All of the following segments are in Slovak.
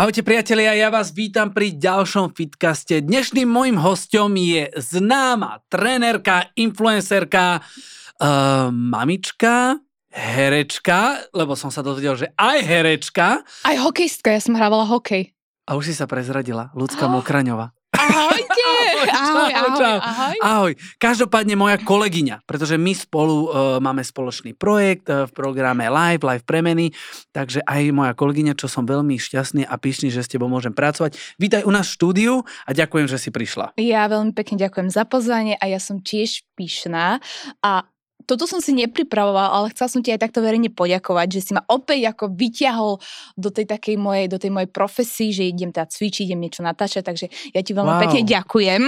Ahojte priatelia, ja vás vítam pri ďalšom Fitcaste. Dnešným môjim hostom je známa trénerka, influencerka, uh, mamička, herečka, lebo som sa dozvedel, že aj herečka. Aj hokejstka, ja som hrávala hokej. A už si sa prezradila, ľudská oh. Mokraňová. Ahojte! ahoj, ahoj, čau. ahoj. Ahoj. Každopádne moja kolegyňa, pretože my spolu uh, máme spoločný projekt uh, v programe Live, Live Premeny, takže aj moja kolegyňa, čo som veľmi šťastný a pyšný, že s tebou môžem pracovať. Vítaj u nás v štúdiu a ďakujem, že si prišla. Ja veľmi pekne ďakujem za pozvanie a ja som tiež pyšná a toto som si nepripravoval, ale chcela som ti aj takto verejne poďakovať, že si ma opäť ako vyťahol do tej takej mojej, do tej mojej profesii, že idem teda cvičiť, idem niečo natáčať, takže ja ti veľmi wow. pekne ďakujem.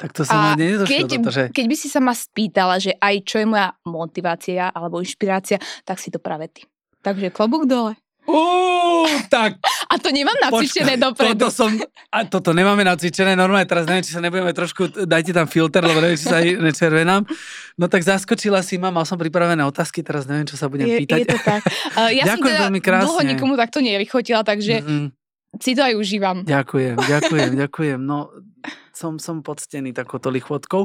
Tak to mi nedošlo keď, toto, že... keď by si sa ma spýtala, že aj čo je moja motivácia alebo inšpirácia, tak si to práve ty. Takže klobúk dole. Tak. A to nemám nacvičené dopredu. Toto, som, a toto nemáme nacvičené normálne, teraz neviem, či sa nebudeme trošku, dajte tam filter, lebo neviem, či sa aj nečervenám. No tak zaskočila si ma, mal som pripravené otázky, teraz neviem, čo sa budem je, pýtať. Je to tak. Uh, ja Ďakujem som teda krásne. dlho nikomu takto nevychotila, takže mm-hmm. si to aj užívam. Ďakujem, ďakujem, ďakujem. No, som, som poctený takouto lichvotkou,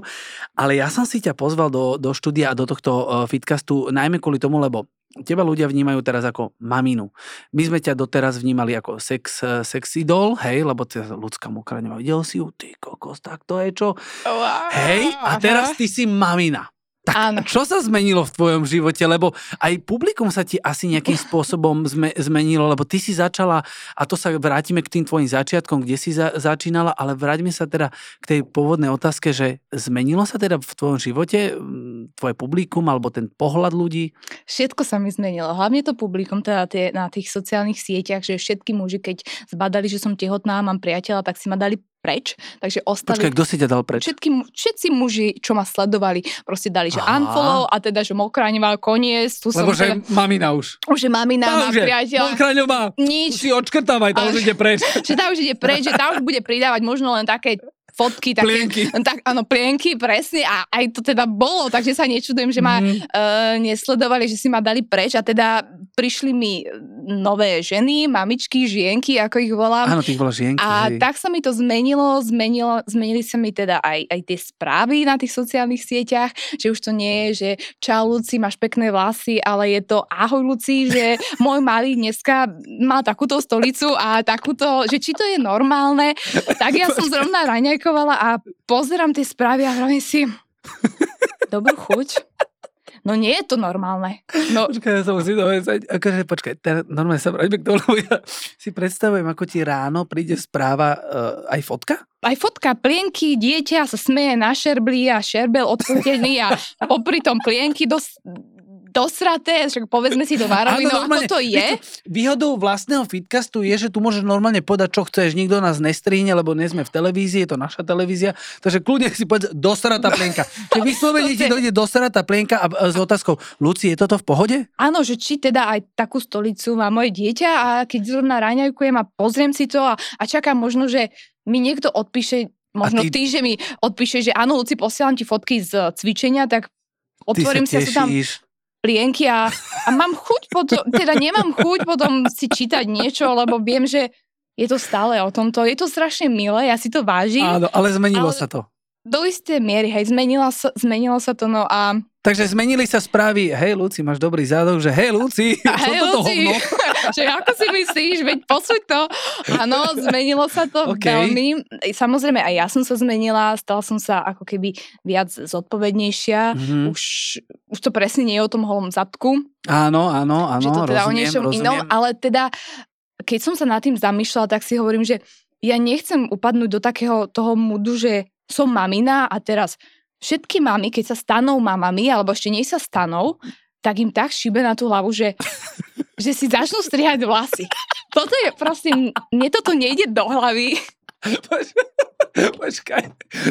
ale ja som si ťa pozval do, do štúdia a do tohto uh, fitcastu najmä kvôli tomu, lebo teba ľudia vnímajú teraz ako maminu. My sme ťa doteraz vnímali ako sex, sex idol, hej, lebo ty ľudská mokraňová, videl si ju, ty kokos, tak to je čo? Wow, hej, a teraz ty si mamina. Tak Áno. čo sa zmenilo v tvojom živote? Lebo aj publikum sa ti asi nejakým spôsobom zme, zmenilo, lebo ty si začala, a to sa vrátime k tým tvojim začiatkom, kde si za, začínala, ale vráťme sa teda k tej pôvodnej otázke, že zmenilo sa teda v tvojom živote mm, tvoje publikum alebo ten pohľad ľudí? Všetko sa mi zmenilo. Hlavne to publikum teda tie, na tých sociálnych sieťach, že všetky muži, keď zbadali, že som tehotná a mám priateľa, tak si ma dali preč. Takže ostali... Počkaj, kto si ťa dal preč? Všetky, všetci muži, čo ma sledovali, proste dali, že Aha. unfollow a teda, že mokrá nemá koniec. Tu Lebo som že teda... mamina už. Už je mamina, má priateľ. Mokrá Nič. Si odškrtávaj, tam už ide preč. že tá už ide preč, že tá už bude pridávať možno len také fotky, také, plienky. Tak, áno, plienky, presne, a aj to teda bolo, takže sa nečudujem, že ma mm. uh, nesledovali, že si ma dali preč a teda prišli mi nové ženy, mamičky, žienky, ako ich volám. Áno, tých žienky. A hej. tak sa mi to zmenilo, zmenilo, zmenili sa mi teda aj, aj tie správy na tých sociálnych sieťach, že už to nie je, že čau Luci, máš pekné vlasy, ale je to ahoj Luci, že môj malý dneska má takúto stolicu a takúto, že či to je normálne, tak ja som zrovna raňajka komunikovala a pozerám tie správy a hovorím si, dobrú chuť. No nie je to normálne. No. Počkaj, ja sa musím dovedať. Akože, počkaj, normálne sa vráťme k tomu, lebo ja si predstavujem, ako ti ráno príde správa uh, aj fotka? Aj fotka, plienky, dieťa sa smeje na šerbli a šerbel odfotený a popri tom plienky dos, dosraté, však povedzme si to várovi, no ako to je. Výhodou vlastného fitcastu je, že tu môžeš normálne povedať, čo chceš, nikto nás nestrihne, lebo nie sme v televízii, je to naša televízia, takže kľudne si povedz dosratá plienka. Keď vyslovene ti dojde dosratá plienka a s otázkou, Luci, je toto v pohode? Áno, že či teda aj takú stolicu má moje dieťa a keď zrovna raňajkujem a pozriem si to a, a čakám možno, že mi niekto odpíše Možno ty... ty, že mi odpíše, že áno, Luci, posielam ti fotky z cvičenia, tak otvorím si a sú tam plienky a, a mám chuť potom, teda nemám chuť potom si čítať niečo, lebo viem, že je to stále o tomto. Je to strašne milé, ja si to vážim. Áno, ale zmenilo ale sa to. Do isté miery, hej, zmenilo sa, zmenilo sa to, no a Takže zmenili sa správy, hej Luci, máš dobrý zádok, že hej Luci, hej Luci, že ako si myslíš, veď posúď to. Áno, zmenilo sa to okay. veľmi. Samozrejme aj ja som sa zmenila, stala som sa ako keby viac zodpovednejšia. Mm-hmm. Už, už to presne nie je o tom holom zadku. Áno, áno, áno, že to teda rozumiem, o niečom rozumiem. inom, ale teda keď som sa nad tým zamýšľala, tak si hovorím, že ja nechcem upadnúť do takého toho mudu, že som mamina a teraz všetky mamy, keď sa stanou mamami, alebo ešte nie sa stanou, tak im tak šíbe na tú hlavu, že, že si začnú strihať vlasy. Toto je proste, mne toto nejde do hlavy. Počkaj,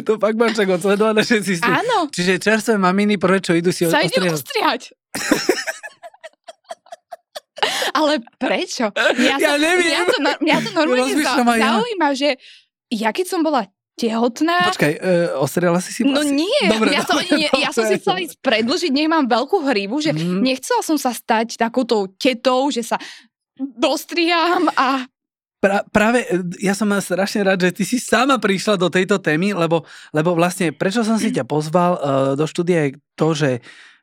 to fakt mám však odsledované všetci si. Áno. Čiže čerstvé maminy, prečo idú si Sa idú ostrihať. Ale prečo? Ja, ja neviem. Mňa to, mňa to normálne zaujíma, že ja keď som bola tehotná. Počkaj, uh, ostriala si si No nie, Dobre, ja, to, nie, ja som si chcela ísť predlžiť, nech mám veľkú hrívu, že mm. nechcela som sa stať takouto tetou, že sa dostriam a pra, práve ja som strašne rád, že ty si sama prišla do tejto témy, lebo, lebo vlastne prečo som si ťa pozval uh, do štúdia je to, že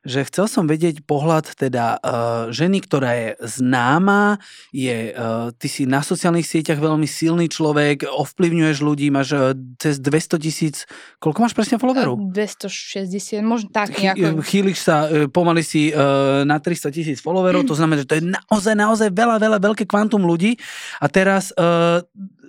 že chcel som vedieť pohľad teda uh, ženy, ktorá je známa, je, uh, ty si na sociálnych sieťach veľmi silný človek, ovplyvňuješ ľudí, máš uh, cez 200 tisíc, koľko máš presne followerov? 260, možno tak nejako. Chýliš sa, uh, pomaly si uh, na 300 tisíc followerov, to znamená, že to je naozaj, naozaj veľa, veľa, veľké kvantum ľudí a teraz uh,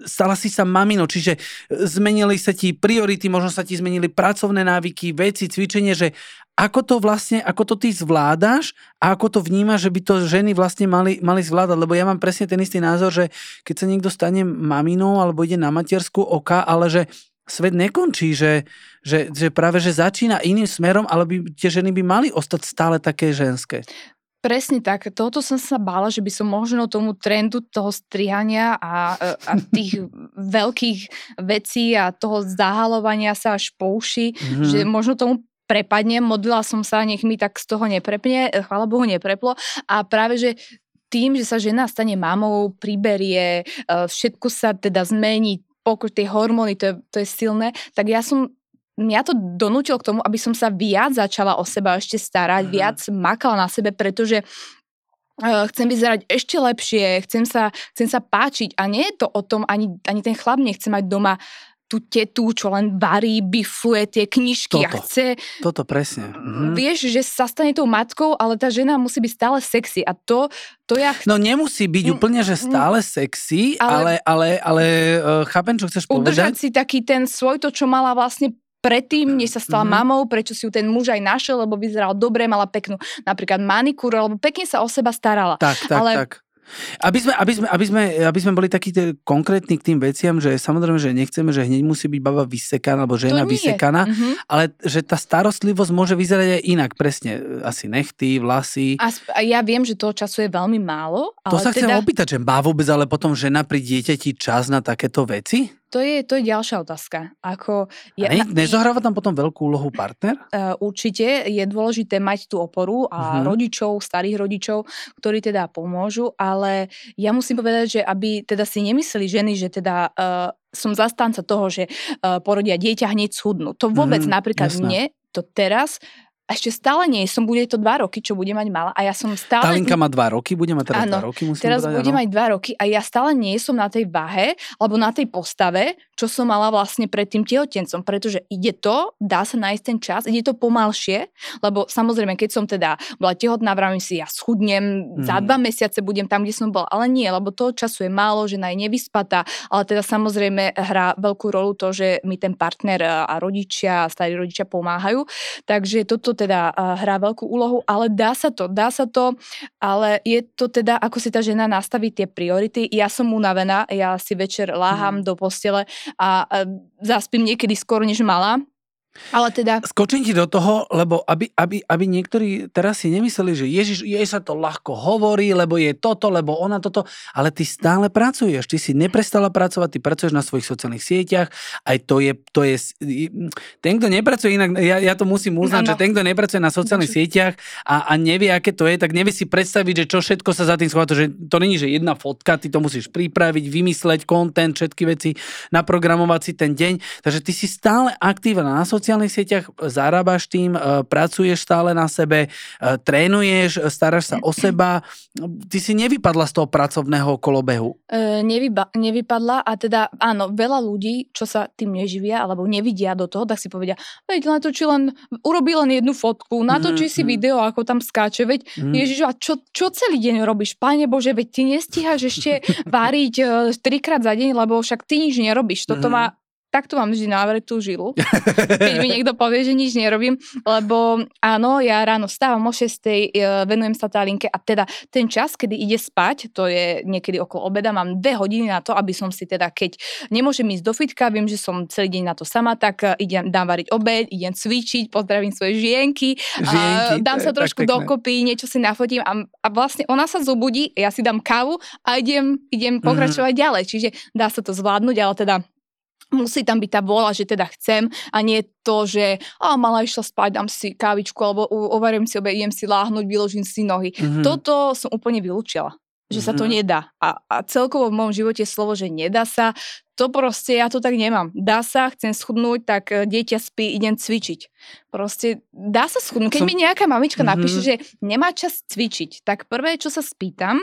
stala si sa mamino, čiže zmenili sa ti priority, možno sa ti zmenili pracovné návyky, veci, cvičenie, že ako to vlastne, ako to ty zvládaš a ako to vnímaš, že by to ženy vlastne mali, mali zvládať, lebo ja mám presne ten istý názor, že keď sa niekto stane maminou alebo ide na matersku oka, ale že svet nekončí, že, že, že práve že začína iným smerom, ale by, tie ženy by mali ostať stále také ženské. Presne tak. Toto som sa bála, že by som možno tomu trendu toho strihania a, a tých veľkých vecí a toho zahalovania sa až po uši, mm-hmm. že možno tomu prepadnem, modlila som sa, nech mi tak z toho neprepne, chvála Bohu nepreplo a práve, že tým, že sa žena stane mamou, priberie, e, všetko sa teda zmení, pokoj tie hormóny, to je, to je silné, tak ja som mňa to donútilo k tomu, aby som sa viac začala o seba ešte starať, mm-hmm. viac makala na sebe, pretože uh, chcem vyzerať ešte lepšie, chcem sa, chcem sa páčiť a nie je to o tom, ani, ani ten chlap nechce mať doma tú tetu, čo len varí, bifuje tie knižky toto, a chce... Toto presne. Mhm. Vieš, že sa stane tou matkou, ale tá žena musí byť stále sexy a to, to ja... Ch- no nemusí byť mm, úplne, že stále mm. sexy, ale, ale, ale, ale uh, chápem, čo chceš povedať. Udržať si taký ten svoj, to, čo mala vlastne predtým, než sa stala mm-hmm. mamou, prečo si ju ten muž aj našiel, lebo vyzeral dobre, mala peknú napríklad manikúru, alebo pekne sa o seba starala. Tak, tak, Ale tak. Aby sme, aby, sme, aby, sme, aby sme boli takí konkrétni k tým veciam, že samozrejme, že nechceme, že hneď musí byť baba vysekaná alebo žena vysekaná, mm-hmm. ale že tá starostlivosť môže vyzerať aj inak, presne. Asi nechty, vlasy. A, a ja viem, že toho času je veľmi málo. Ale to sa teda... chcem opýtať, že má vôbec ale potom žena pri dieťati čas na takéto veci? To je, to je ďalšia otázka. Ako ja, ne, nezohráva tam potom veľkú úlohu partner? Uh, určite je dôležité mať tú oporu a uh-huh. rodičov, starých rodičov, ktorí teda pomôžu, ale ja musím povedať, že aby teda si nemysleli ženy, že teda uh, som zastanca toho, že uh, porodia dieťa hneď schudnú. To vôbec mm, napríklad jasná. mne to teraz ešte stále nie som, bude to dva roky, čo bude mať mala a ja som stále... Talinka má dva roky, bude mať teraz ano, dva roky, musím teraz povedať, bude ano. mať dva roky a ja stále nie som na tej váhe, alebo na tej postave, čo som mala vlastne pred tým tehotencom, pretože ide to, dá sa nájsť ten čas, ide to pomalšie, lebo samozrejme, keď som teda bola tehotná, vravím si, ja schudnem, mm. za mhm. dva mesiace budem tam, kde som bola, ale nie, lebo toho času je málo, žena je nevyspatá, ale teda samozrejme hrá veľkú rolu to, že mi ten partner a rodičia, starí rodičia pomáhajú, takže toto teda hrá veľkú úlohu, ale dá sa to, dá sa to, ale je to teda, ako si tá žena nastaví tie priority. Ja som unavená, ja si večer láham mm. do postele a zaspím niekedy skôr, než mala, ale teda... Skočím ti do toho, lebo aby, aby, aby niektorí teraz si nemysleli, že Ježiš, jej sa to ľahko hovorí, lebo je toto, lebo ona toto, ale ty stále pracuješ, ty si neprestala pracovať, ty pracuješ na svojich sociálnych sieťach, aj to je, to je ten, kto nepracuje inak, ja, ja to musím uznať, ano. že ten, kto nepracuje na sociálnych Bože. sieťach a, a nevie, aké to je, tak nevie si predstaviť, že čo všetko sa za tým schová, to, že to není, že jedna fotka, ty to musíš pripraviť, vymysleť, content, všetky veci, naprogramovať si ten deň, takže ty si stále aktívna na sociálnych sociálnych sieťach zarábaš tým, e, pracuješ stále na sebe, e, trénuješ, staráš sa o seba. Ty si nevypadla z toho pracovného kolobehu. E, nevyba, nevypadla a teda áno, veľa ľudí, čo sa tým neživia alebo nevidia do toho, tak si povedia, veď či len, urobí len jednu fotku, natočí mm, si mm. video, ako tam skáče, veď mm. Ježiš, a čo, čo celý deň robíš? Pane Bože, veď ty nestíhaš ešte váriť trikrát za deň, lebo však ty nič nerobíš. Toto mm. má takto mám vždy návretú žilu, keď mi niekto povie, že nič nerobím, lebo áno, ja ráno stávam o 6, e, venujem sa tálinke a teda ten čas, kedy ide spať, to je niekedy okolo obeda, mám dve hodiny na to, aby som si teda, keď nemôžem ísť do fitka, viem, že som celý deň na to sama, tak e, idem, dám variť obed, idem cvičiť, pozdravím svoje žienky, žienky a dám sa trošku dokopy, niečo si nafotím a, a vlastne ona sa zobudí, ja si dám kávu a idem, idem pokračovať mm-hmm. ďalej, čiže dá sa to zvládnuť, ale teda musí tam byť tá vôľa, že teda chcem a nie to, že a mala išla spať, dám si kávičku alebo uvarím si obe, idem si láhnuť, vyložím si nohy. Mm-hmm. Toto som úplne vylúčila. že sa to nedá. A, a celkovo v môjom živote slovo, že nedá sa, to proste ja to tak nemám. Dá sa, chcem schudnúť, tak e, dieťa spí, idem cvičiť. Proste dá sa schudnúť. Keď Som... mi nejaká mamička mm-hmm. napíše, že nemá čas cvičiť, tak prvé, čo sa spýtam,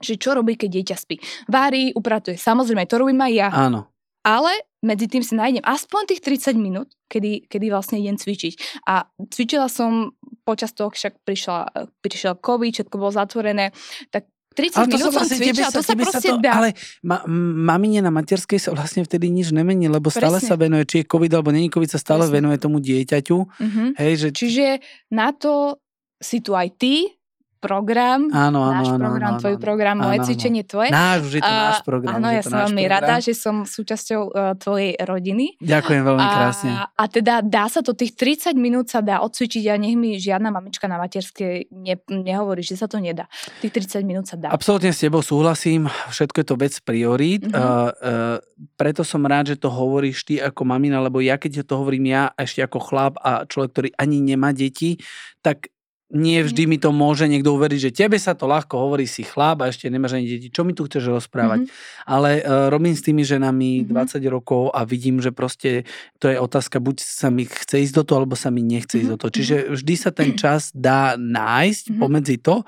že čo robí, keď dieťa spí. Vári, upratuje. Samozrejme, to robím aj ja. Áno. Ale medzi tým si nájdem aspoň tých 30 minút, kedy, kedy vlastne idem cvičiť. A cvičila som počas toho, však prišla, prišiel COVID, všetko bolo zatvorené, tak 30 ale minút som vlastne cvičila, sa, to sa proste to, dá. Ale ma, mamine na materskej sa vlastne vtedy nič nemení, lebo Presne. stále sa venuje, či je COVID alebo není COVID, sa stále Presne. venuje tomu dieťaťu. Uh-huh. Hej, že... Čiže na to si tu aj ty, program, áno, áno, náš áno, program, áno, tvoj áno, program, moje áno, cvičenie tvoje. Náš, už je to náš program. Áno, ja som veľmi program. rada, že som súčasťou uh, tvojej rodiny. Ďakujem veľmi krásne. A, a teda dá sa to, tých 30 minút sa dá odcvičiť a nech mi žiadna mamička na materskej ne, nehovorí, že sa to nedá. Tých 30 minút sa dá. Absolútne s tebou súhlasím, všetko je to vec priorít. Uh-huh. Uh, uh, preto som rád, že to hovoríš ty ako mamina, lebo ja keď to hovorím ja ešte ako chlap a človek, ktorý ani nemá deti, tak nie vždy mi to môže niekto uveriť, že tebe sa to ľahko hovorí, si chlap a ešte nemáš ani deti. Čo mi tu chceš rozprávať? Mm-hmm. Ale uh, robím s tými ženami mm-hmm. 20 rokov a vidím, že proste to je otázka, buď sa mi chce ísť do toho, alebo sa mi nechce mm-hmm. ísť do toho. Čiže vždy sa ten čas dá nájsť mm-hmm. pomedzi to.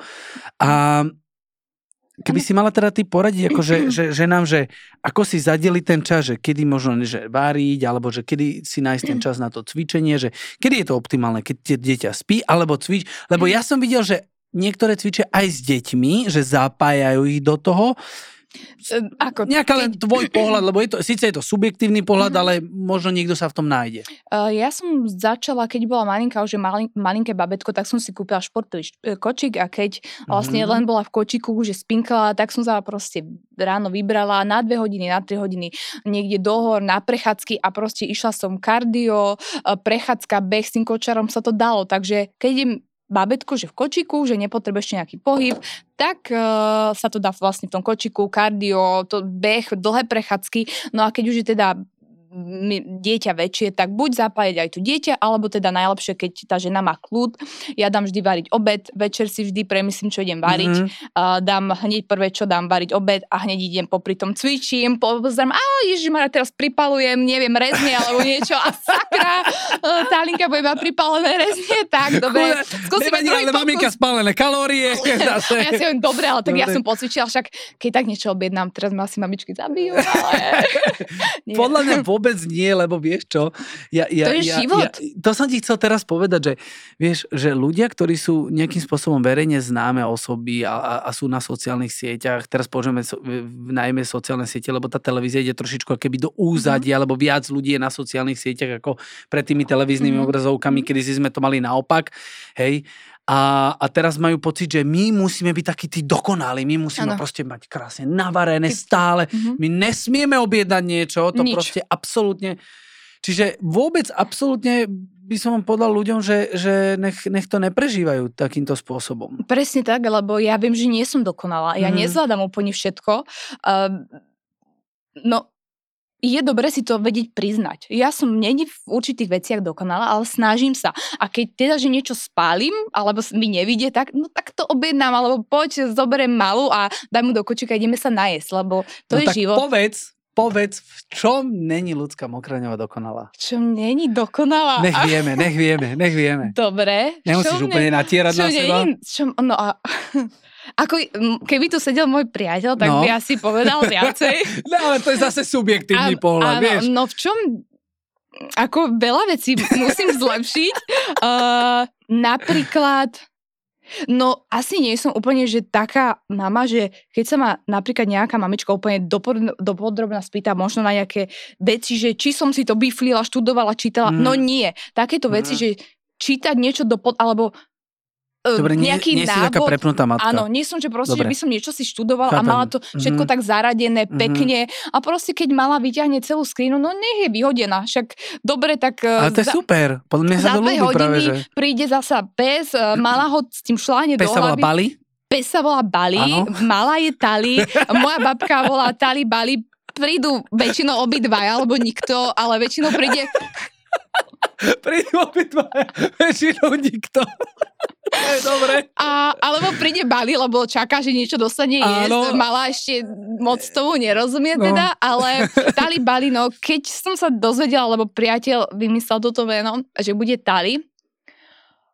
A Keby si mala teda ty poradiť akože, že, že nám, že ako si zadeli ten čas, že kedy možno že váriť, alebo že kedy si nájsť ten čas na to cvičenie, že kedy je to optimálne, keď dieťa spí, alebo cvič, lebo ja som videl, že niektoré cvičia aj s deťmi, že zapájajú ich do toho, ako, Nejaká len tvoj pohľad, lebo je to, síce je to subjektívny pohľad, mm-hmm. ale možno niekto sa v tom nájde. Uh, ja som začala, keď bola malinka, už je malin, malinké babetko, tak som si kúpila športový e, kočik a keď vlastne mm-hmm. len bola v kočiku, že spinkala, tak som sa proste ráno vybrala na dve hodiny, na tri hodiny niekde dohor, na prechádzky a proste išla som kardio, e, prechádzka, beh s tým kočarom sa to dalo, takže keď idem babetko, že v kočiku, že nepotrebuješ nejaký pohyb, tak uh, sa to dá vlastne v tom kočiku, kardio, to beh, dlhé prechádzky. No a keď už je teda dieťa väčšie, tak buď zapájať aj tu dieťa, alebo teda najlepšie, keď tá žena má kľud. Ja dám vždy variť obed, večer si vždy premyslím, čo idem variť. Mm-hmm. Uh, dám hneď prvé, čo dám variť obed a hneď idem popri tom cvičím, pozriem, a ma teraz pripalujem, neviem, rezne alebo niečo a sakra, uh, tá linka bude mať pripalené rezne, tak dobre. Skúsime Nevadí, ale maminka spálené kalórie. Zase. ja si hovorím, dobre, ale tak dobre. ja som pocvičila, však keď tak niečo objednám, teraz ma asi mamičky zabijú, ale... Podľa mňa vôbec nie, lebo vieš čo? Ja, ja, to je ja, život. Ja, to som ti chcel teraz povedať, že vieš, že ľudia, ktorí sú nejakým spôsobom verejne známe osoby a, a, a sú na sociálnych sieťach, teraz použijeme so, najmä sociálne siete, lebo tá televízia ide trošičku keby do úzadia, mm-hmm. lebo viac ľudí je na sociálnych sieťach ako pred tými televíznymi mm-hmm. obrazovkami, kedy sme to mali naopak. Hej, a, a teraz majú pocit, že my musíme byť takí tí dokonali, my musíme ano. proste mať krásne navarené Ty... stále, mm-hmm. my nesmieme objednať niečo, to Nič. proste absolútne... Čiže vôbec absolútne by som povedal ľuďom, že, že nech, nech to neprežívajú takýmto spôsobom. Presne tak, lebo ja viem, že nie som dokonalá. Ja mm. nezvládam úplne všetko. Uh, no, je dobre si to vedieť priznať. Ja som není v určitých veciach dokonala, ale snažím sa. A keď teda, že niečo spálim, alebo mi nevidie, tak, no tak to objednám, alebo poď, zoberiem malú a daj mu do kočika, ideme sa najesť, lebo to no je tak život. povedz, povedz, v čom není ľudská mokraňová dokonalá? Čo není dokonalá? Nech vieme, nech vieme, nech vieme. Dobre. Nemusíš úplne ne... natierať čo na seba? Čo, no a... Ako, keby tu sedel môj priateľ, tak no. by asi povedal viacej. no ale to je zase subjektívny a, pohľad, áno, vieš. No v čom, ako veľa vecí musím zlepšiť. Uh, napríklad, no asi nie som úplne, že taká mama, že keď sa ma napríklad nejaká mamička úplne dopodrobná spýta možno na nejaké veci, že či som si to biflila, študovala, čítala, mm. no nie. Takéto mm. veci, že čítať niečo do pod, alebo Dobre, nie, nejaký nie návod. si taká prepnutá matka. Áno, nie som, že proste, Dobre. že by som niečo si študovala Chápem. a mala to všetko mm-hmm. tak zaradené mhm. pekne mm-hmm. a proste keď mala vyťahne celú skrínu, no nech je vyhodená, však dobre, tak... Ale to je za, super, podľa mňa sa to ľúbi práve, že... príde zasa pes, e, mala ho s tým šláne pes do hlavy. Bali? Pes sa volá Bali, ano? malá je Tali, moja babka volá Tali Bali, prídu väčšinou obidvaja, alebo nikto, ale väčšinou príde Prídu obidva, väčšinou nikto. Dobre. A, alebo príde Bali, lebo čaká, že niečo dostane jesť. Mala ešte moc tomu nerozumie no. teda, ale Tali Bali, no keď som sa dozvedela, lebo priateľ vymyslel toto meno, že bude Tali,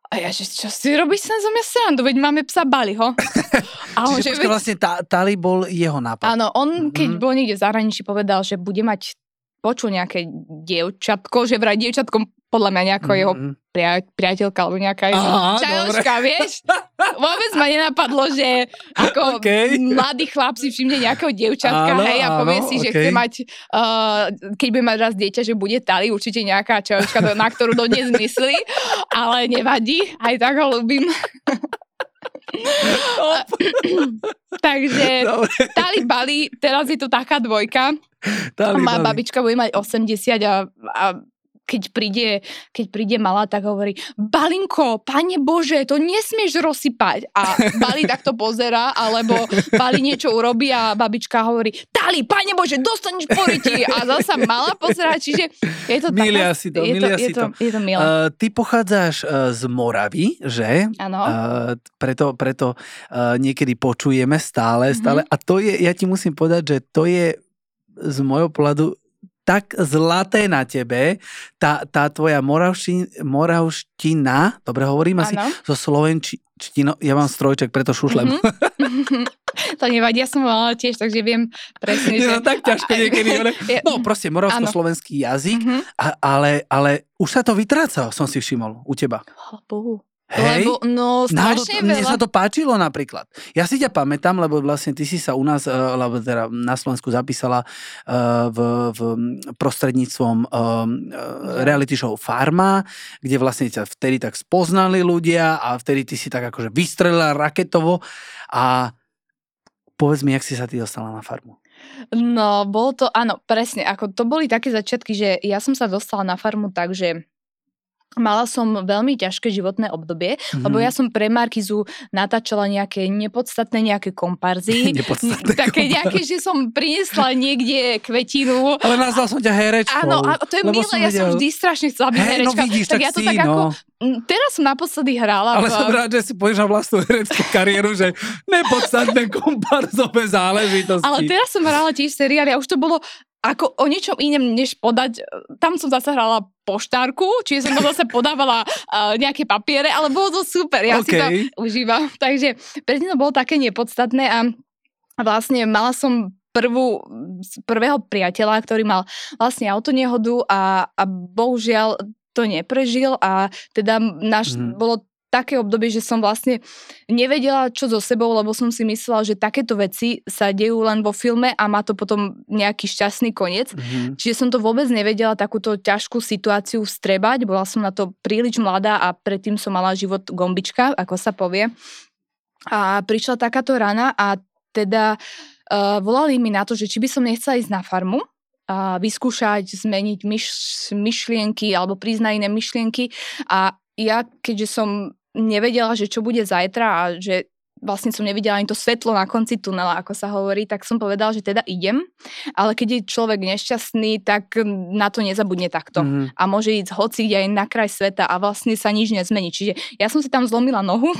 a ja, že čo si robíš sem zo mňa srandu, veď máme psa Baliho. A on, Čiže že, veď... vlastne tá, Tali bol jeho nápad. Áno, on keď mm-hmm. bol niekde v zahraničí povedal, že bude mať počul nejaké dievčatko, že vraj dievčatkom podľa mňa nejaká mm-hmm. jeho pria, priateľka alebo nejaká jeho čajočka, vieš? Vôbec ma nenapadlo, že ako okay. mladý chlap si všimne nejakého dievčatka, áno, hej, a povie si, že okay. chce mať, uh, keď bude mať raz dieťa, že bude tali, určite nejaká čajočka, na ktorú dodnes myslí, ale nevadí, aj tak ho ľúbim. Takže Tali Bali, teraz je to taká dvojka. Tali, Moja babička bude mať 80 a, a keď príde, keď príde malá, tak hovorí, Balinko, pane Bože, to nesmieš rozsypať. A Bali takto pozera, alebo Bali niečo urobí a babička hovorí, Tali, pane Bože, dostaneš poriti. A zasa malá pozera, čiže je to milia taká, si to, je milia to, si je to. Je to milé. Uh, ty pochádzaš uh, z Moravy, že? Áno. Uh, preto preto uh, niekedy počujeme stále, stále. Mm-hmm. A to je, ja ti musím povedať, že to je z môjho pohľadu tak zlaté na tebe, tá, tá tvoja moravština, moravština, dobre hovorím asi, ano. so slovenčinou, ja mám strojček, preto šušlem. Mm-hmm. to nevadí, ja som mala tiež, takže viem presne, že... Je to tak ťažké niekedy. No proste moravsko-slovenský jazyk, mm-hmm. a, ale, ale už sa to vytráca, som si všimol u teba. Bohu. Hej, lebo, no, strašne no, veľa. Mne sa to páčilo napríklad. Ja si ťa pamätám, lebo vlastne ty si sa u nás, uh, alebo teda na Slovensku zapísala uh, v, v prostredníctvom uh, reality show Farma, kde vlastne ťa vtedy tak spoznali ľudia a vtedy ty si tak akože vystrelila raketovo a povedz mi, jak si sa ty dostala na farmu. No, bolo to, áno, presne, ako to boli také začiatky, že ja som sa dostala na farmu tak, že Mala som veľmi ťažké životné obdobie, mm-hmm. lebo ja som pre Markizu natáčala nejaké nepodstatné nejaké komparzy. nepodstatné také komparzy. nejaké, že som priniesla niekde kvetinu. Ale nazval som ťa herečkou. Áno, a to je milé, ja som vždy strašne chcela byť hey, no herečka. No vidíš, tak, tak ja to si, tak no. ako, teraz som naposledy hrala. Ale v... som rád, že si na vlastnú hereckú kariéru, že nepodstatné komparzové záležitosti. Ale teraz som hrala tiež seriály a už to bolo ako o niečom inom, než podať, tam som zase hrala poštárku, čiže som zase podávala uh, nejaké papiere, ale bolo to super, ja okay. si to užívam. Takže predtým to bolo také nepodstatné a vlastne mala som prvú, prvého priateľa, ktorý mal vlastne autonehodu a, a bohužiaľ to neprežil a teda náš, mm. bolo také obdobie, že som vlastne nevedela, čo so sebou, lebo som si myslela, že takéto veci sa dejú len vo filme a má to potom nejaký šťastný koniec. Mm-hmm. Čiže som to vôbec nevedela takúto ťažkú situáciu vstrebať. Bola som na to príliš mladá a predtým som mala život gombička, ako sa povie. A prišla takáto rana a teda uh, volali mi na to, že či by som nechcela ísť na farmu, a vyskúšať zmeniť myš, myšlienky alebo priznať iné myšlienky a ja, keďže som nevedela, že čo bude zajtra a že vlastne som nevidela ani to svetlo na konci tunela, ako sa hovorí, tak som povedala, že teda idem, ale keď je človek nešťastný, tak na to nezabudne takto. Mm-hmm. A môže ísť hoci aj na kraj sveta a vlastne sa nič nezmení. Čiže ja som si tam zlomila nohu,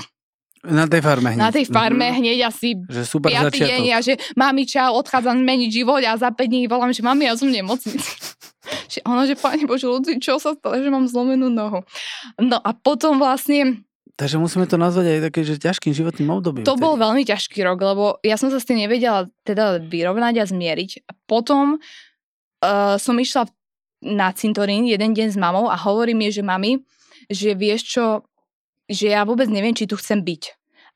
na tej farme hneď. Na tej farme mm-hmm. hneď asi že super piatý deň a že mami čau, odchádzam zmeniť život a za 5 dní volám, že mami, ja som nemocný. že ona, že pani Bože, ľudí, čo sa stalo, že mám zlomenú nohu. No a potom vlastne Takže musíme to nazvať aj také, že ťažkým životným obdobím. To vtedy. bol veľmi ťažký rok, lebo ja som sa s tým nevedela teda vyrovnať a zmieriť. A potom uh, som išla na cintorín jeden deň s mamou a hovorí mi, že mami, že vieš čo, že ja vôbec neviem, či tu chcem byť.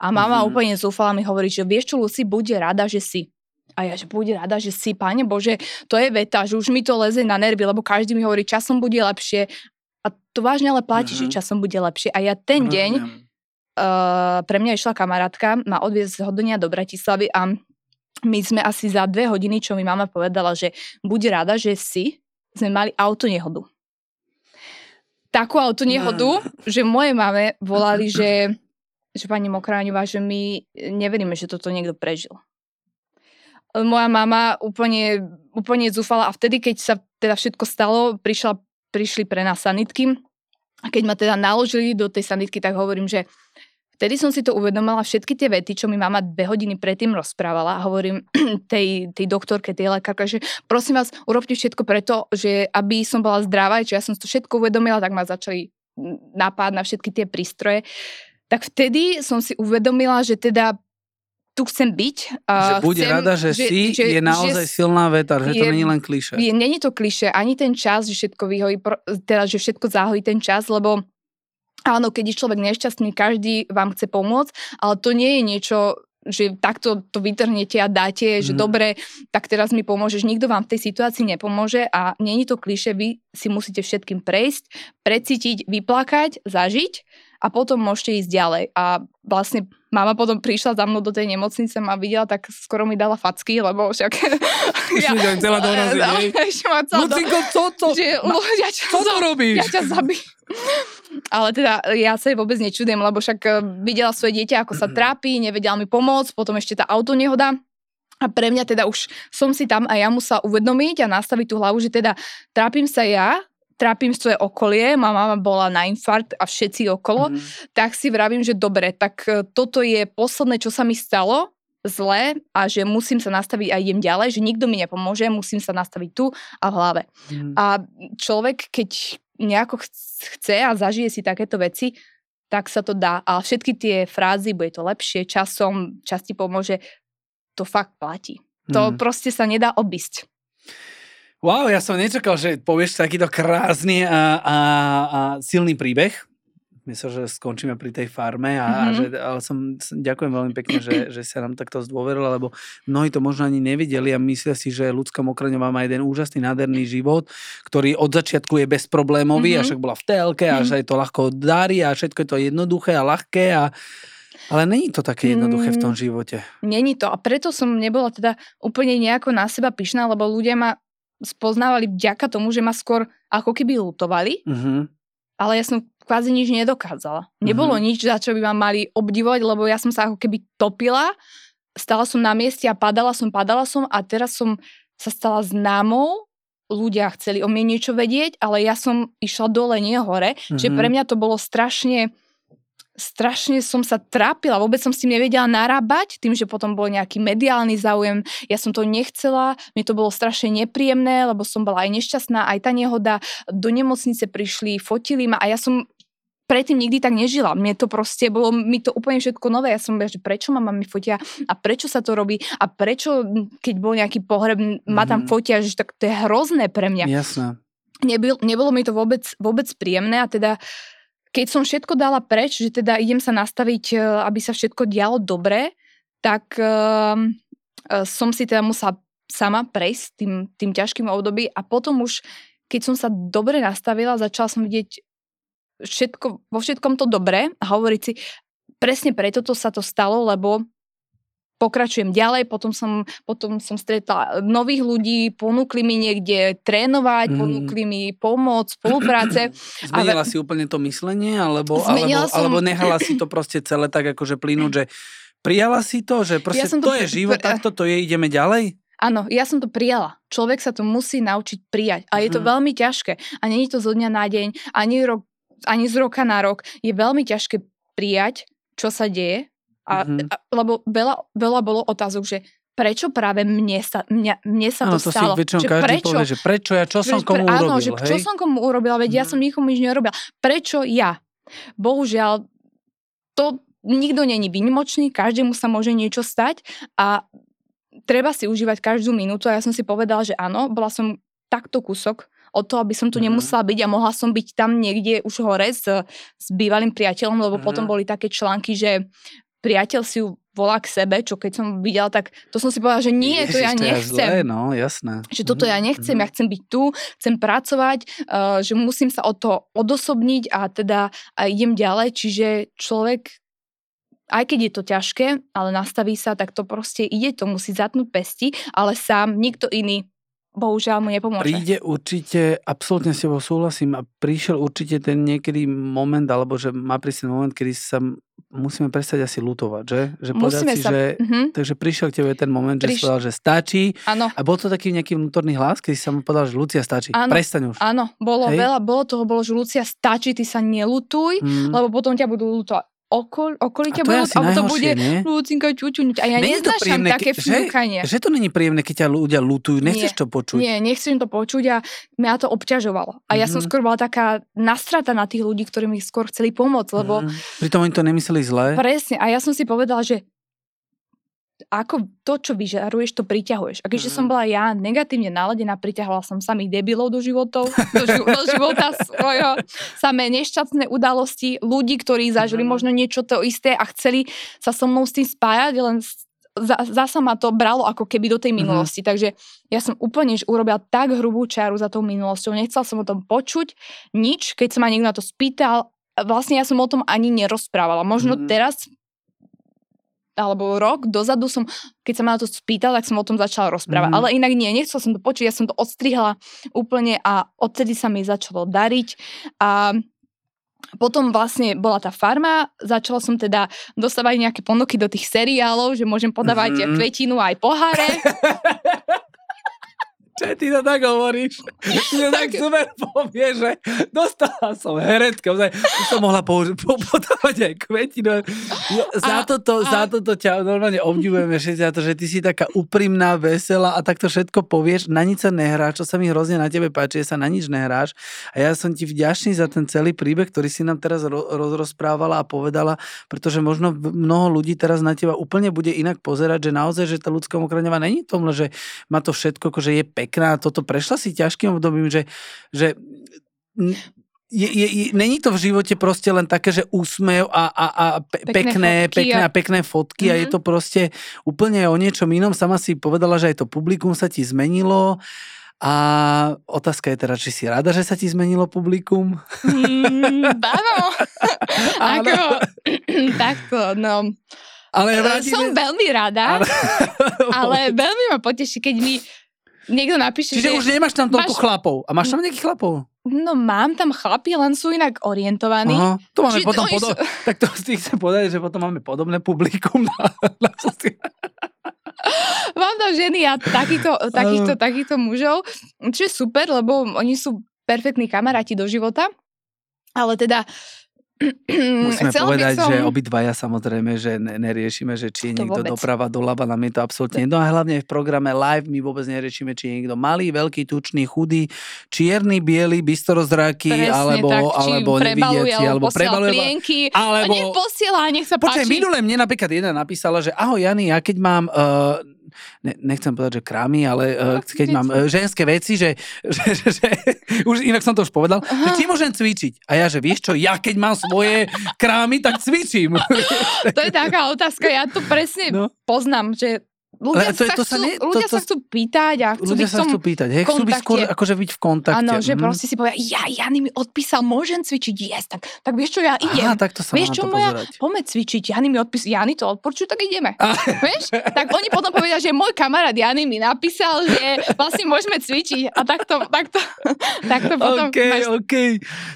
A mama mm-hmm. úplne zúfala mi hovorí, že vieš čo, Lucy, bude rada, že si. A ja, že bude rada, že si, páne Bože, to je veta, že už mi to leze na nervy, lebo každý mi hovorí, časom bude lepšie a to vážne ale platí, mm-hmm. že časom bude lepšie. A ja ten mm-hmm. deň, uh, pre mňa išla kamarátka, ma odviezť z Hodonia do Bratislavy a my sme asi za dve hodiny, čo mi mama povedala, že bude rada, že si, sme mali auto nehodu. Takú auto nehodu, mm. že moje mame volali, že, že pani Mokráňová, že my neveríme, že toto niekto prežil moja mama úplne, úplne zúfala a vtedy, keď sa teda všetko stalo, prišla prišli pre nás sanitky. A keď ma teda naložili do tej sanitky, tak hovorím, že vtedy som si to uvedomila, všetky tie vety, čo mi mama dve hodiny predtým rozprávala a hovorím tej, tej doktorke, tej lekárke, že prosím vás, urobte všetko preto, že aby som bola zdravá, či ja som to všetko uvedomila, tak ma začali napád na všetky tie prístroje. Tak vtedy som si uvedomila, že teda tu chcem byť. Že buď chcem, rada, že, že si, že, je naozaj že silná veta, že je, to není len kliše. Je, není to kliše, ani ten čas, že všetko vyhojí, teda, že všetko zahojí ten čas, lebo áno, keď je človek nešťastný, každý vám chce pomôcť, ale to nie je niečo, že takto to vytrhnete a dáte, že mm. dobre, tak teraz mi pomôžeš. Nikto vám v tej situácii nepomôže a není to kliše, vy si musíte všetkým prejsť, precítiť, vyplakať, zažiť a potom môžete ísť ďalej. A vlastne mama potom prišla za mnou do tej nemocnice, ma videla, tak skoro mi dala facky, lebo však... ja, ja chcela doraziť, Lucinko, co to? Že, Ma, ja čo to robíš? Ja ťa zabijem. Ale teda ja sa jej vôbec nečudujem, lebo však eh, videla svoje dieťa, ako sa trápi, nevedela mi pomôcť, potom ešte tá auto nehoda. A pre mňa teda už som si tam a ja musela uvedomiť a nastaviť tú hlavu, že teda trápim sa ja, trápim svoje okolie, má mama bola na infarkt a všetci okolo, mm-hmm. tak si vravím, že dobre, tak e, toto je posledné, čo sa mi stalo, zlé a že musím sa nastaviť a idem ďalej, že nikto mi nepomôže, musím sa nastaviť tu a v hlave. Mm. A človek, keď nejako chce a zažije si takéto veci, tak sa to dá. Ale všetky tie frázy, bude to lepšie, časom, čas ti pomôže, to fakt platí. To mm. proste sa nedá obísť. Wow, ja som nečakal, že povieš takýto krásny a, a, a silný príbeh. Myslím, že skončíme pri tej farme a, mm-hmm. a že, ale som, ďakujem veľmi pekne, že, že sa nám takto zdôverila, lebo mnohí to možno ani nevideli a myslia si, že ľudská Mokraňová má jeden úžasný, nádherný život, ktorý od začiatku je bezproblémový mm-hmm. a však bola v telke a mm-hmm. že je to ľahko darí a všetko je to jednoduché a ľahké a ale není to také jednoduché v tom mm. živote. Není to a preto som nebola teda úplne nejako na seba pyšná, lebo ľudia ma spoznávali vďaka tomu, že ma skôr ako keby lutovali, uh-huh. ale ja som kvázi nič nedokázala. Nebolo uh-huh. nič, za čo by ma mali obdivovať, lebo ja som sa ako keby topila, stala som na mieste a padala som, padala som a teraz som sa stala známou, ľudia chceli o mne niečo vedieť, ale ja som išla dole, nie hore, uh-huh. že pre mňa to bolo strašne strašne som sa trápila, vôbec som s tým nevedela narábať, tým, že potom bol nejaký mediálny záujem, ja som to nechcela, mne to bolo strašne nepríjemné, lebo som bola aj nešťastná, aj tá nehoda, do nemocnice prišli, fotili ma a ja som predtým nikdy tak nežila. Mne to proste bolo, mi to úplne všetko nové. Ja som že prečo ma mami fotia a prečo sa to robí a prečo, keď bol nejaký pohreb, ma tam mhm. fotia, že tak to je hrozné pre mňa. Jasné. Nebyl, nebolo mi to vôbec, vôbec príjemné a teda keď som všetko dala preč, že teda idem sa nastaviť, e, aby sa všetko dialo dobre, tak uh, som si teda musela sama prejsť tým, tým ťažkým období a potom už, keď som sa dobre nastavila, začala som vidieť všetko, vo všetkom to dobre a hovoriť si, presne preto to sa to stalo, lebo pokračujem ďalej, potom som, potom som stretla nových ľudí, ponúkli mi niekde trénovať, mm. ponúkli mi pomoc, spolupráce. Zmenila a... si úplne to myslenie, alebo, alebo, som... alebo nehala si to proste celé tak akože plynúť, že prijala si to, že proste ja to, to je život, pr... takto to je, ideme ďalej? Áno, ja som to prijala. Človek sa to musí naučiť prijať. A je to mm. veľmi ťažké. A je to zo dňa na deň, ani, rok, ani z roka na rok. Je veľmi ťažké prijať, čo sa deje a, mm-hmm. a, lebo veľa, veľa bolo otázok, že prečo práve mne sa, mňa, mne sa to, to stalo. Si že každý prečo, povie, že prečo ja, čo som komu pre, áno, urobil, že hej? čo som komu urobila, veď mm. ja mhm. som nikomu nič nerobila. Prečo ja? Bohužiaľ, to nikto není výnimočný, každému sa môže niečo stať a treba si užívať každú minútu a ja som si povedala, že áno, bola som takto kúsok od toho, aby som tu mm. nemusela byť a mohla som byť tam niekde už hore s, s bývalým priateľom, lebo mm. potom boli také články, že priateľ si ju volá k sebe, čo keď som videla, tak to som si povedala, že nie, Ježiš, to ja nechcem. Zlé, no, jasné. Že toto ja mhm, nechcem, mm-hmm. ja chcem byť tu, chcem pracovať, uh, že musím sa od toho odosobniť a teda a idem ďalej, čiže človek aj keď je to ťažké, ale nastaví sa, tak to proste ide, to musí zatnúť pesti, ale sám nikto iný bohužiaľ mu nepomôže. Príde určite, absolútne s tebou súhlasím a prišiel určite ten niekedy moment, alebo že má prísť ten moment, kedy sa musíme prestať asi lutovať, že? že musíme si, sa... Že, uh-huh. Takže prišiel k tebe ten moment, že Priš... si povedal, že stačí. Áno. A bol to taký nejaký vnútorný hlas, keď si sa mu povedal, že Lucia stačí. Áno. Prestaň už. Áno, bolo Hej? veľa, bolo toho, bolo, že Lucia stačí, ty sa nelutuj, mm. lebo potom ťa budú lutovať okol, okolite budú, alebo to bude nie? Lucinka čučuňuť. A ja to neznášam také ke- že- fňukanie. Že to není príjemné, keď ťa ľudia lutujú, nechceš Nie, to počuť. Nie, nechcem to počuť a mňa to obťažovalo. A ja som Mhm. skôr bola taká nastrata na tých ľudí, ktorí mi skôr chceli pomôcť, lebo Mm. Pritom oni to nemysleli zle. presne, a ja som si povedala, že ako to, čo vyžaruješ, to priťahuješ. A keďže Mhm. som bola ja negatívne naladená, priťahovala som samých debilov do životov, do, ži- do života svojho, samé nešťastné udalosti, ľudí, ktorí zažili Mhm. možno niečo to isté a chceli sa so mnou s tým spájať, len za, zasa ma to bralo ako keby do tej Mhm. minulosti. Takže ja som úplne že urobila tak hrubú čiaru za tou minulosťou. Nechcela som o tom počuť nič, keď sa ma niekto na to spýtal. Vlastne ja som o tom ani nerozprávala. Možno Mhm. teraz alebo rok dozadu som, keď sa ma na to spýtal, tak som o tom začala rozprávať. Mhm. Ale inak nie, nechcela som to počuť, ja som to odstrihla úplne a odtedy sa mi začalo dariť. A potom vlastne bola tá farma, začala som teda dostávať nejaké ponuky do tých seriálov, že môžem podávať Mhm. kvetinu aj poháre. Čo ty to tak hovoríš? Že tak Tak- super povie, že dostala som herecké, ozaj, už som mohla použi- po- podávať aj kvetinu. Za, A- toto, za a- toto ťa normálne obdivujeme všetci za to, že ty si taká úprimná, veselá a takto všetko povieš, na nič sa nehráš, čo sa mi hrozne na tebe páči, že sa na nič nehráš. A ja som ti vďačný za ten celý príbeh, ktorý si nám teraz ro- rozprávala a povedala, pretože možno mnoho ľudí teraz na teba úplne bude inak pozerať, že naozaj, že tá ľudská Ukrajinova není tom, že má to všetko, že je pekná. Toto prešla si ťažkým obdobím, že, že je, je, je, není to v živote proste len také, že úsmev a, a, a pe, Pekné pekné, fotky pekné a- a pekné fotky a je Mhm. to proste úplne o niečom inom. Sama si povedala, že aj to publikum sa ti zmenilo a otázka je teda, či si rada, že sa ti zmenilo publikum? Mm, áno. Ako, takto, no. Ale Som vrátime... veľmi rada, Ale- ale veľmi ma poteší, keď mi niekto napíše, Čiže že... už nemáš tam toľko máš- chlapov. A máš tam nejakých chlapov? No mám tam chlapi, len sú inak orientovaní. Aha, to máme Či- potom podo- sú- Tak to si chcem povedať, že potom máme podobné publikum na, na Mám tam ženy a takýchto, takýchto, takýchto mužov, čo je super, lebo oni sú perfektní kamaráti do života. Ale teda... Musíme chcela by povedať, som... že obidvaja samozrejme, že ne, neriešime, že či je To niekto vôbec. doprava, doľava, nám je to absolútne jedno. A hlavne v programe live my vôbec neriešime, či je niekto malý, veľký, tučný, chudý, čierny, biely, bystorozráky, Presne alebo, tak, alebo nevidiaci, alebo posiela prebaluje. plienky. Alebo... A neposiela, nech sa Počkaj, páči. minule mne napríklad jedna napísala, že ahoj Jany, ja keď mám, uh, ne, nechcem povedať, že krámy, ale uh, keď mám uh, ženské veci, že, že, že, že už inak som to už povedal, že či môžem cvičiť. A ja, že vieš čo, ja keď mám svoje krámy, tak cvičím. To je taká otázka, ja to presne No. poznám, že ľudia, to sa, to sa chcú, ne- to- ľudia to- sa chcú pýtať a chcú Ľudia byť sa chcú pýtať, hej, chcú byť skôr akože byť v kontakte. Áno, že Mhm. proste si povedia, ja, Jany mi odpísal, môžem cvičiť, yes, tak, tak vieš čo, ja idem. Aha, takto sa Vieš čo, to moja, poďme cvičiť, Jany mi odpísal, Jany to odporčujú, tak ideme. A, Vieš? Tak oni potom povedia, že môj kamarát Jany mi napísal, že vlastne môžeme cvičiť a takto, takto, takto potom OK, máš... OK.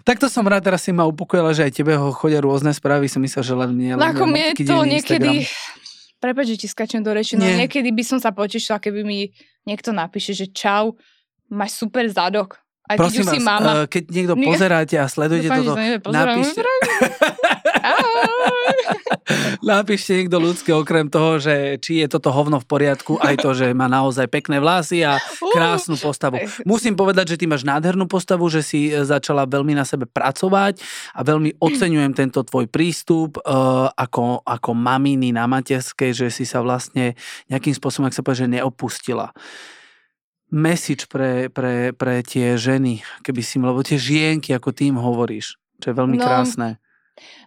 Takto som rád, teraz si ma upokojila, že aj tebe ho chodia rôzne správy, som myslel, že len mne. No len ako mne to niekedy... Instagram. Prepač, že ti skačem do reči, no Nie. niekedy by som sa potešila, keby mi niekto napíše, že čau, máš super zadok. Keď Prosím už si vás, mama. eh, keď niekto Nie. pozeráte a sledujete Dúfam, toto, napíšte. Napíšte niekto ľudské okrem toho, že či je toto hovno v poriadku, aj to, že má naozaj pekné vlasy a krásnu postavu. Musím povedať, že ty máš nádhernú postavu, že si e, začala veľmi na sebe pracovať a veľmi oceňujem tento tvoj prístup uh, ako, ako maminy na materskej, že si sa vlastne nejakým spôsobom, ak sa povie, že neopustila. Message pre, pre, pre tie ženy, keby si, lebo tie žienky, ako tým hovoríš, čo je veľmi No, krásne.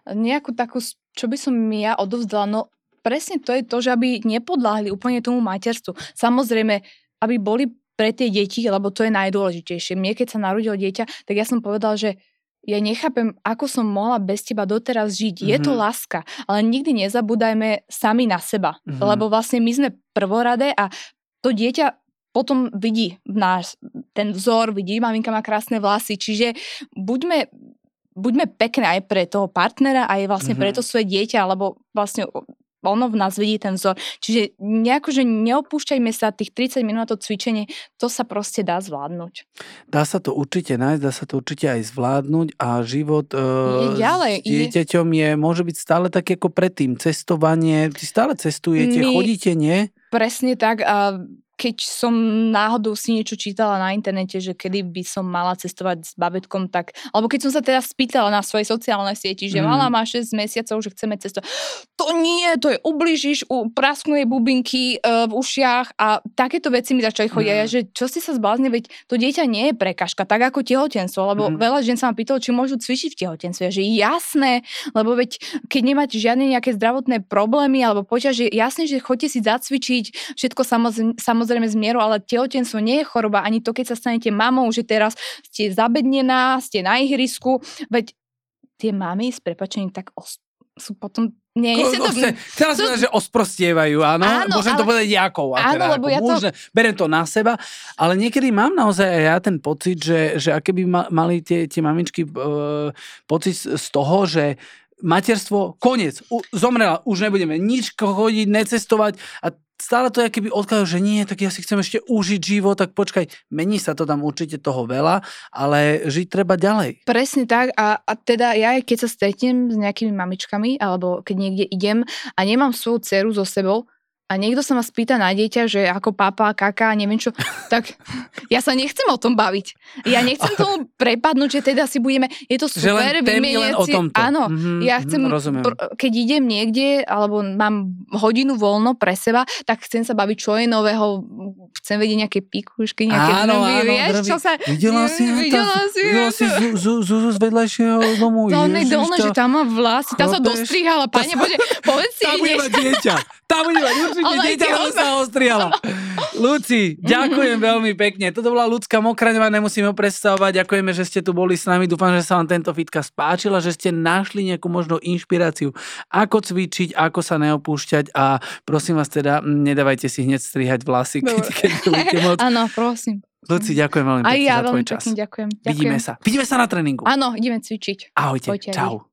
Nejakú takú, čo by som ja odovzdala, no presne to je to, že aby nepodláhli úplne tomu materstvu. Samozrejme, aby boli pre tie deti, lebo to je najdôležitejšie. Mne, keď sa narodilo dieťa, tak ja som povedal, že ja nechápem, ako som mohla bez teba doteraz žiť. Je to Mhm. láska, ale nikdy nezabúdajme sami na seba, Mhm. lebo vlastne my sme prvoradé a to dieťa potom vidí náš ten vzor, vidí, maminka má krásne vlasy, čiže buďme, buďme pekné aj pre toho partnera, aj vlastne Mhm. pre to svoje dieťa, lebo vlastne ono v nás vidí ten vzor. Čiže nejako, že neopúšťajme sa tých 30 minút to cvičenie, to sa proste dá zvládnuť. Dá sa to určite nájsť, dá sa to určite aj zvládnuť a život e, ďalej, s dieťaťom je, môže byť stále tak ako predtým. Cestovanie, ty stále cestujete, My, chodíte, nie? Presne tak a keď som náhodou si niečo čítala na internete, že kedy by som mala cestovať s babetkom, tak, alebo keď som sa teda spýtala na svojej sociálnej sieti, že mm. mala má 6 mesiacov, že chceme cestovať. To nie, to je ubližíš, prasknú jej bubinky uh, v ušiach a takéto veci mi začali chodiť. Mm. Ja, že čo si sa zblázne, veď to dieťa nie je prekažka, tak ako tehotenstvo, lebo mm. veľa žien sa ma pýtalo, či môžu cvičiť v tehotenstve. Že jasné, lebo veď keď nemáte žiadne nejaké zdravotné problémy alebo poťaž, jasné, že chodte si zacvičiť, všetko samozrejme, samozrejme samozrejme zmieru, ale tehotenstvo nie je choroba, ani to, keď sa stanete mamou, že teraz ste zabednená, ste na ihrisku, veď tie mamy s prepačením tak os- sú potom nie, nie to... Teraz to... že osprostievajú, áno, áno môžem ale... to povedať jakou. Áno, teda, lebo ja to... berem to na seba, ale niekedy mám naozaj aj ja ten pocit, že, že aké by mali tie, tie mamičky uh, pocit z toho, že materstvo, koniec, u, zomrela, už nebudeme nič chodiť, necestovať. A stále to je keby odkladal, že nie, tak ja si chcem ešte užiť život, tak počkaj, mení sa to tam určite toho veľa, ale žiť treba ďalej. Presne tak. A, a teda ja keď sa stretnem s nejakými mamičkami alebo keď niekde idem a nemám svoju dceru so sebou, a niekto sa ma spýta na dieťa, že ako papa, kaka, neviem čo, tak ja sa nechcem o tom baviť. Ja nechcem tomu prepadnúť, že teda si budeme, je to super, vymieňať si. Áno, mm-hmm, ja chcem, rozumiem. keď idem niekde, alebo mám hodinu voľno pre seba, tak chcem sa baviť, čo je nového, chcem vedieť nejaké pikušky, nejaké áno, drby, áno, vieš, čo sa... Videla si, videla si, videla si Zuzu z vedľajšieho domu. To je dolné, že tam má vlasy, tá sa dostrihala, pane Bože, povedz si. Tá bude dieťa, tá bude určite dieťa sa ostrihala. Luci, ďakujem veľmi pekne. Toto bola ľudská Mokraňová, nemusíme ho predstavovať. Ďakujeme, že ste tu boli s nami. Dúfam, že sa vám tento fitka spáčila, že ste našli nejakú možno inšpiráciu, ako cvičiť, ako sa neopúšťať a prosím vás teda, nedávajte si hneď strihať vlasy, keď, keď moc. Áno, prosím. Luci, ďakujem veľmi pekne ja za tvoj čas. Pekne, ďakujem, ďakujem. Vidíme sa. Vidíme sa na tréningu. Áno, ideme cvičiť. Ahojte. Ahojte. Čau.